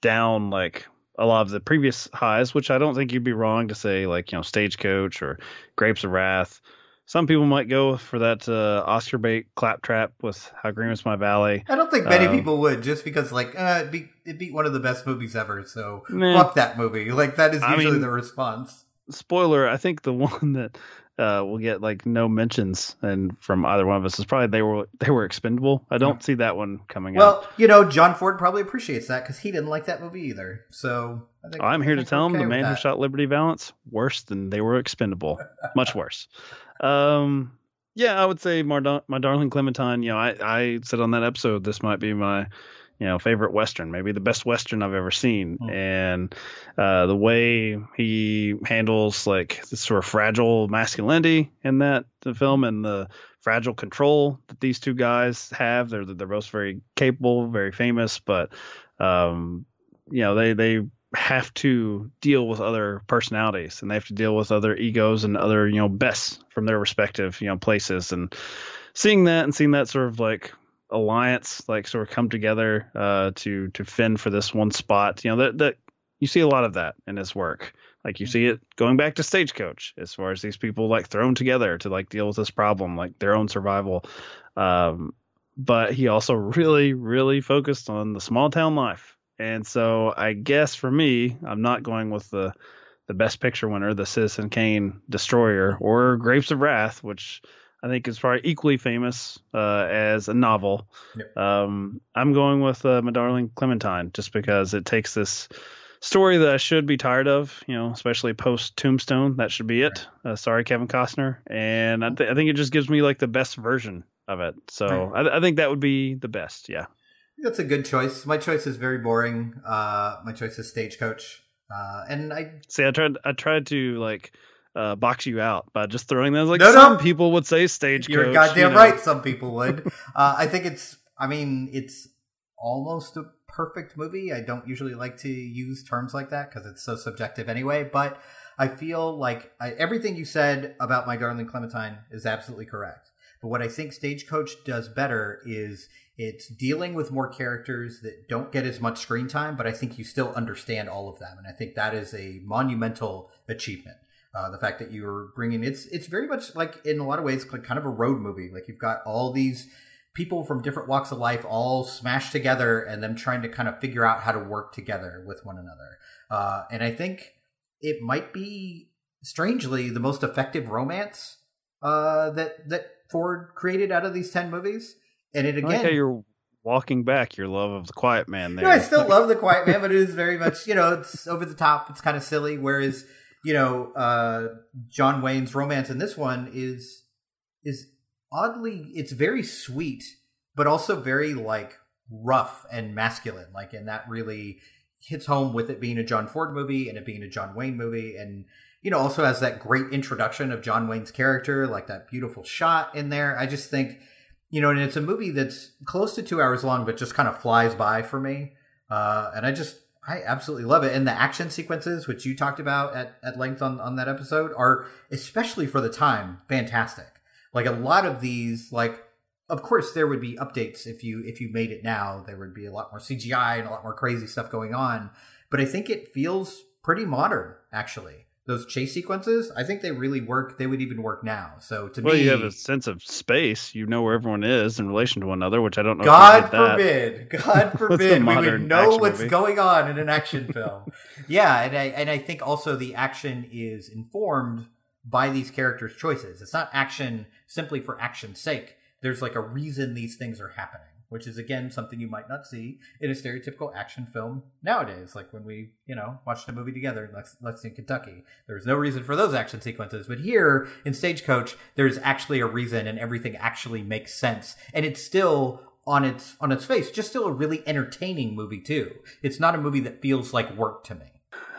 down like a lot of the previous highs which i don't think you'd be wrong to say like you know stagecoach or grapes of wrath some people might go for that uh, oscar bait claptrap with how green was my valley I don't think many Um, people would, just because like uh, it, beat, it beat one of the best movies ever. So Meh. fuck that movie. Like that is I usually mean- the response. Spoiler, I think the [laughs] one that uh, will get like no mentions and from either one of us is probably they were they were expendable. I don't see that one coming out. Well, you know, John Ford probably appreciates that because he didn't like that movie either. So I think I'm here to tell him okay the man who shot Liberty Valance worse than they were expendable, [laughs] much worse. Um, yeah, I would say my, my darling Clementine. You know, I I said on that episode this might be my you know favorite western, maybe the best western I've ever seen, Hmm. and uh, the way he handles like this sort of fragile masculinity in that the film and the fragile control that these two guys have. They're they're both very capable, very famous, but um, you know they they have to deal with other personalities and they have to deal with other egos and other you know bests from their respective you know places and seeing that and seeing that sort of like alliance like sort of come together uh to to fend for this one spot. You know that that you see a lot of that in his work. Like you see it going back to stagecoach as far as these people like thrown together to like deal with this problem like their own survival. Um but he also really really focused on the small town life. And so I guess for me, I'm not going with the the best picture winner, the Citizen Kane Destroyer, or Grapes of Wrath, which I think is probably equally famous uh, as a novel. Yep. Um, I'm going with uh, My Darling Clementine just because it takes this story that I should be tired of, you know, especially post Tombstone. That should be it. Uh, sorry, Kevin Costner. And I, th- I think it just gives me like the best version of it. So I, I think that would be the best. Yeah. That's a good choice. My choice is very boring. Uh, my choice is Stagecoach. Uh, and I See, I tried. I tried to like uh, box you out by just throwing those. Like No, no. some people would say stagecoach. You're goddamn you know. right. Some people would. [laughs] uh, I think it's. I mean, it's almost a perfect movie. I don't usually like to use terms like that because it's so subjective anyway. But I feel like I, everything you said about my darling Clementine is absolutely correct. But what I think Stagecoach does better is it's dealing with more characters that don't get as much screen time, but I think you still understand all of them, and I think that is a monumental achievement. Uh, the fact that you're bringing it's it's very much like in a lot of ways like kind of a road movie. Like you've got all these people from different walks of life all smashed together, and them trying to kind of figure out how to work together with one another. Uh, and I think it might be strangely the most effective romance uh, that that Ford created out of these ten movies. And it again, how you're walking back your love of the Quiet Man. There, no, I still [laughs] love the Quiet Man, but it is very much you know it's over the top. It's kind of silly. Whereas you know uh, John Wayne's romance in this one is is oddly it's very sweet, but also very like rough and masculine. Like, and that really hits home with it being a John Ford movie and it being a John Wayne movie. And you know also has that great introduction of John Wayne's character like that beautiful shot in there. I just think you know and it's a movie that's close to 2 hours long but just kind of flies by for me. Uh, and I just I absolutely love it. And the action sequences which you talked about at, at length on, on that episode are especially for the time fantastic. Like a lot of these like of course there would be updates if you if you made it now. There would be a lot more cgi and a lot more crazy stuff going on. But i think it feels pretty modern actually those chase sequences i think they really work they would even work now. So to well me you have a sense of space. You know where everyone is in relation to one another which i don't know god if you that. forbid. God [laughs] forbid we would know what's movie. going on in an action film. Yeah and i and i think also the action is informed by these characters choices. It's not action simply for action's sake. There's like a reason these things are happening, which is again something you might not see in a stereotypical action film nowadays. Like when we, you know, watched a movie together in Lex- Lexington, Kentucky, there's no reason for those action sequences. But here in Stagecoach, there's actually a reason, and everything actually makes sense, and it's still on its on its face, just still a really entertaining movie too. It's not a movie that feels like work to me.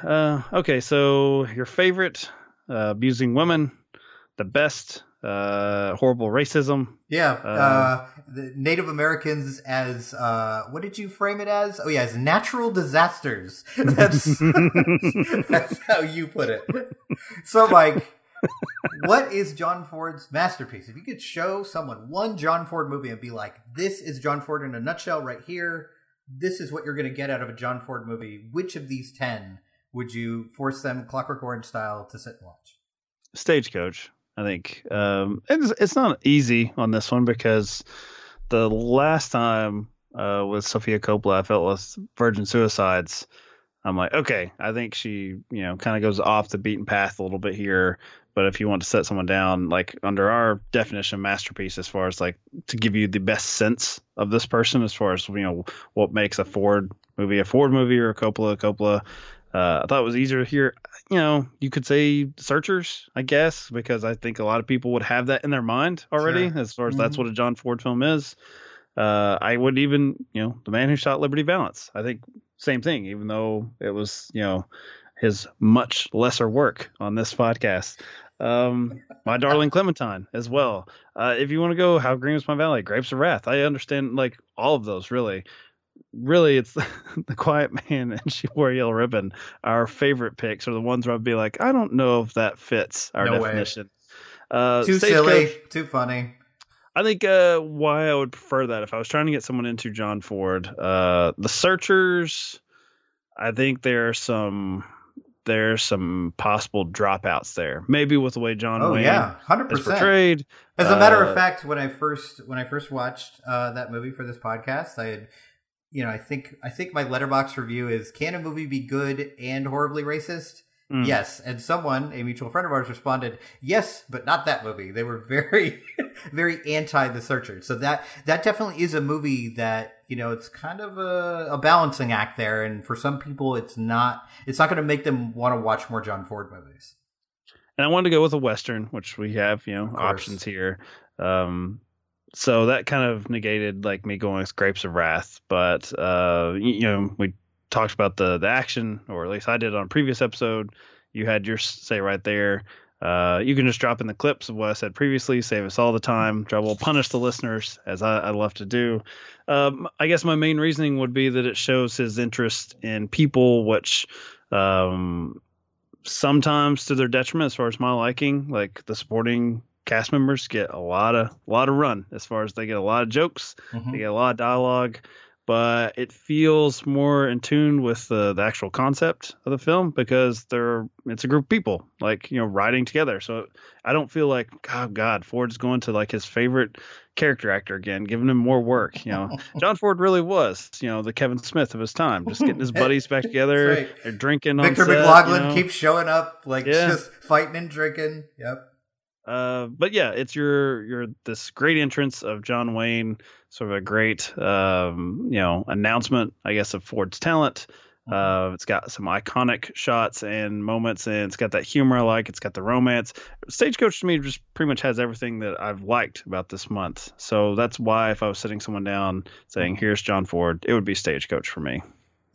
Uh, okay, so your favorite uh, abusing women, the best uh, horrible racism. Yeah, uh, the Native Americans as uh, what did you frame it as? Oh yeah, as natural disasters. [laughs] That's [laughs] that's how you put it. So, Mike, what is John Ford's masterpiece? If you could show someone one John Ford movie and be like, "This is John Ford in a nutshell, right here. This is what you're going to get out of a John Ford movie." Which of these ten would you force them, Clockwork Orange style, to sit and watch? Stagecoach. I think um, it's it's not easy on this one because the last time uh, with Sofia Coppola, I felt with Virgin Suicides. I'm like, okay, I think she, you know, kind of goes off the beaten path a little bit here. But if you want to set someone down, like under our definition masterpiece, as far as like to give you the best sense of this person, as far as you know, what makes a Ford movie a Ford movie or a Coppola a Coppola. Uh, I thought it was easier here. You know, you could say Searchers, I guess, because I think a lot of people would have that in their mind already, Sure. as far as that's Mhm. what a John Ford film is. Uh, I would even, you know, The Man Who Shot Liberty Valance. I think same thing, even though it was, you know, his much lesser work on this podcast. Um, My Darling Clementine as well. Uh, if you want to go How Green Was My Valley, Grapes of Wrath, I understand like all of those really. Really, it's [laughs] the Quiet Man and She Wore a Yellow Ribbon. Our favorite picks are the ones where I'd be like, I don't know if that fits our No definition. Uh, Too silly, too funny. I think uh, why I would prefer that if I was trying to get someone into John Ford, uh, the Searchers. I think there are some there's some possible dropouts there. Maybe with the way John Oh Wayne yeah, hundred is percent. portrayed. As a matter Uh, of fact, when I first when I first watched uh, that movie for this podcast, I had, you know, I think I think my Letterboxd review is: Can a movie be good and horribly racist? Mm. Yes, and someone, a mutual friend of ours, responded, "Yes, but not that movie." They were very, [laughs] very anti The Searchers. So that that definitely is a movie that you know it's kind of a, a balancing act there, and for some people, it's not it's not going to make them want to watch more John Ford movies. and I wanted to go with a western, which we have, you know, options here. Um, so that kind of negated like me going with Grapes of Wrath, but uh, you know, we talked about the the action, or at least I did on a previous episode. You had your say right there. Uh, you can just drop in the clips of what I said previously, save us all the time. Trouble punish the listeners as I, I love to do. Um, I guess my main reasoning would be that it shows his interest in people, which um, sometimes to their detriment as far as my liking. Like the supporting cast members get a lot of a lot of run as far as they get a lot of jokes, Mhm. they get a lot of dialogue, but it feels more in tune with the, the actual concept of the film because they're it's a group of people like you know riding together. So I don't feel like oh God Ford's going to like his favorite character actor again, giving him more work. You know, [laughs] John Ford really was you know the Kevin Smith of his time, just getting his buddies back [laughs] together. right. They're drinking. Victor on set, McLaglen you know? keeps showing up, like Yeah. just fighting and drinking. Yep. Uh, but yeah, it's your your this great entrance of John Wayne, sort of a great um, you know announcement, I guess, of Ford's talent. Uh, it's got some iconic shots and moments, and it's got that humor I like. It's got the romance. Stagecoach to me just pretty much has everything that I've liked about this month. So that's why if I was sitting someone down saying, "Here's John Ford," it would be Stagecoach for me.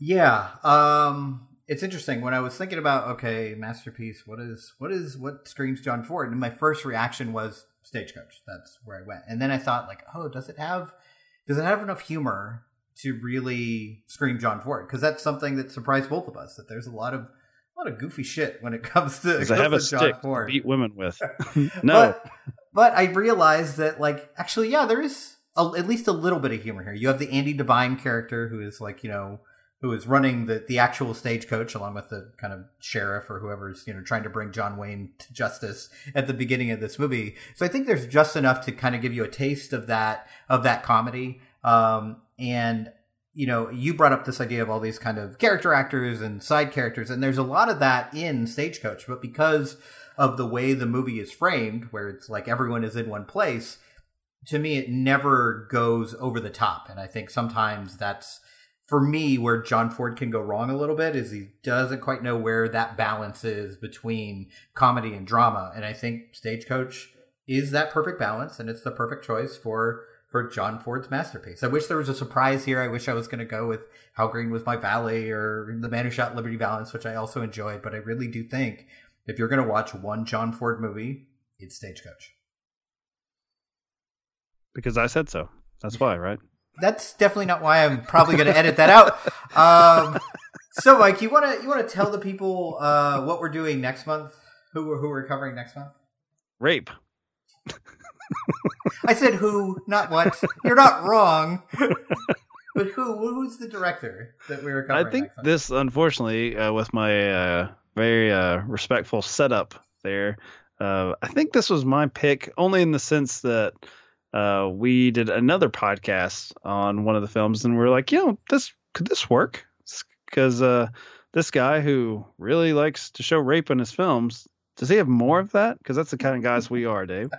Yeah. Um it's interesting when I was thinking about okay, masterpiece, what is what is what screams John Ford? And my first reaction was Stagecoach. That's where I went. And then I thought like, "Oh, does it have does it have enough humor to really scream John Ford?" Because that's something that surprised both of us that there's a lot of a lot of goofy shit when it [laughs] comes to, it comes have a John stick to beat women with? [laughs] [laughs] no. But, but I realized that, like, actually, yeah, there is a, at least a little bit of humor here. You have the Andy Devine character who is, like, you know, who is running the, the actual stagecoach along with the kind of sheriff or whoever's, you know, trying to bring John Wayne to justice at the beginning of this movie. So I think there's just enough to kind of give you a taste of that, of that comedy. Um, and, you know, you brought up this idea of all these kind of character actors and side characters, and there's a lot of that in Stagecoach, but because of the way the movie is framed, where it's like everyone is in one place, to me, it never goes over the top. And I think sometimes that's, for me, where John Ford can go wrong a little bit is he doesn't quite know where that balance is between comedy and drama. And I think Stagecoach is that perfect balance, and it's the perfect choice for for John Ford's masterpiece. I wish there was a surprise here. I wish I was going to go with How Green Was My Valley or The Man Who Shot Liberty Valance, which I also enjoyed. But I really do think if you're going to watch one John Ford movie, it's Stagecoach. because I said so. That's why, right? That's definitely not why I'm probably going to edit that out. Um, so, Mike, you want to you want to tell the people uh, what we're doing next month? Who we're- who we're covering next month? Rape. I said who, not what. You're not wrong. but who? Who's the director that we were covering? I think this, unfortunately, uh, with my uh, very uh, respectful setup there, uh, I think this was my pick, only in the sense that uh, we did another podcast on one of the films, and we are like, you know, this could this work? Because uh, this guy who really likes to show rape in his films. Does he have more of that? Because that's the kind of guys we are, Dave.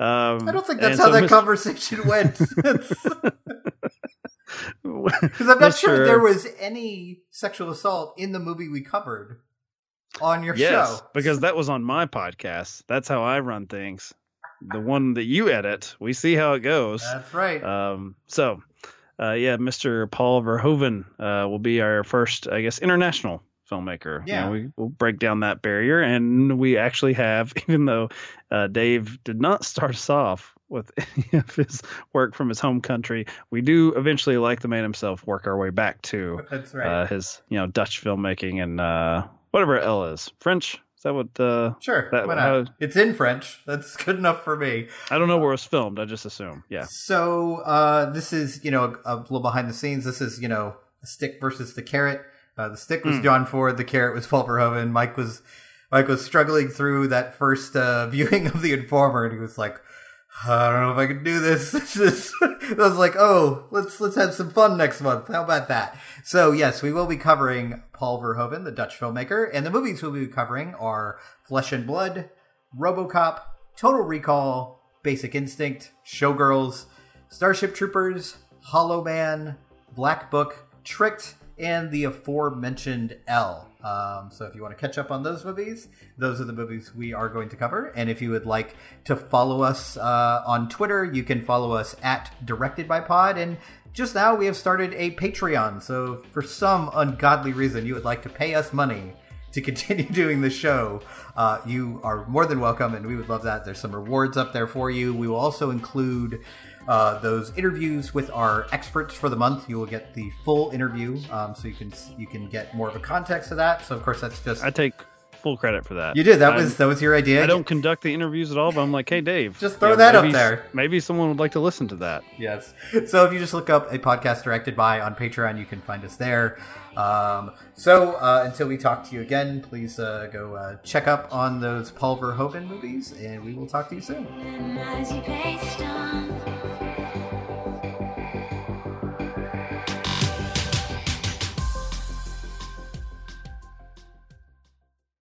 Um, I don't think that's how so that Mr. conversation went. [laughs] Because [laughs] I'm not sure Mr. there was any sexual assault in the movie we covered on your Yes, show. because that was on my podcast. That's how I run things. The one that you edit, we see how it goes. That's right. Um, so, uh, yeah, Mr. Paul Verhoeven uh, will be our first, I guess, international filmmaker. You Yeah. know, we will break down that barrier, and we actually have, [laughs] even though uh, Dave did not start us off with [laughs] any of his work from his home country, we do eventually, like the man himself, work our way back to That's right. uh, his, you know, Dutch filmmaking and uh, whatever Elle is French. Is that what? Uh, sure. that- why not? it's in French. That's good enough for me. I don't know where it was filmed. I just assume. Yeah. So uh, this is, you know, a little behind the scenes. This is, you know, the stick versus the carrot. Uh, the stick was Hmm. John Ford. The carrot was [laughs] Paul Verhoeven. Mike was Mike was struggling through that first uh, [laughs] viewing of The Informer, and he was like, "I don't know if I can do this." [laughs] This is. I was like, "Oh, let's let's have some fun next month. How about that?" So yes, we will be covering Paul Verhoeven, the Dutch filmmaker, and the movies we'll be covering are Flesh and Blood, RoboCop, Total Recall, Basic Instinct, Showgirls, Starship Troopers, Hollow Man, Black Book, Tricked, and the aforementioned Elle. Um, so if you want to catch up on those movies, those are the movies we are going to cover. And if you would like to follow us uh, on Twitter, you can follow us at Directed by Pod. And just now we have started a Patreon. So for some ungodly reason you would like to pay us money to [laughs] continue doing the show, uh, you are more than welcome, and we would love that. There's some rewards up there for you. We will also include uh, those interviews with our experts for the month. You will get the full interview, um, so you can you can get more of a context to that. So of course that's just I take full credit for that. You did. That I'm- was that was your idea. I don't conduct the interviews at all, but I'm like, hey, Dave, Just throw that up there. Maybe someone would like to listen to that. Yes. So if you just look up a podcast directed by on Patreon, you can find us there. Um, so uh, until we talk to you again, please uh, go uh, check up on those Paul Verhoeven movies, and we will talk to you soon.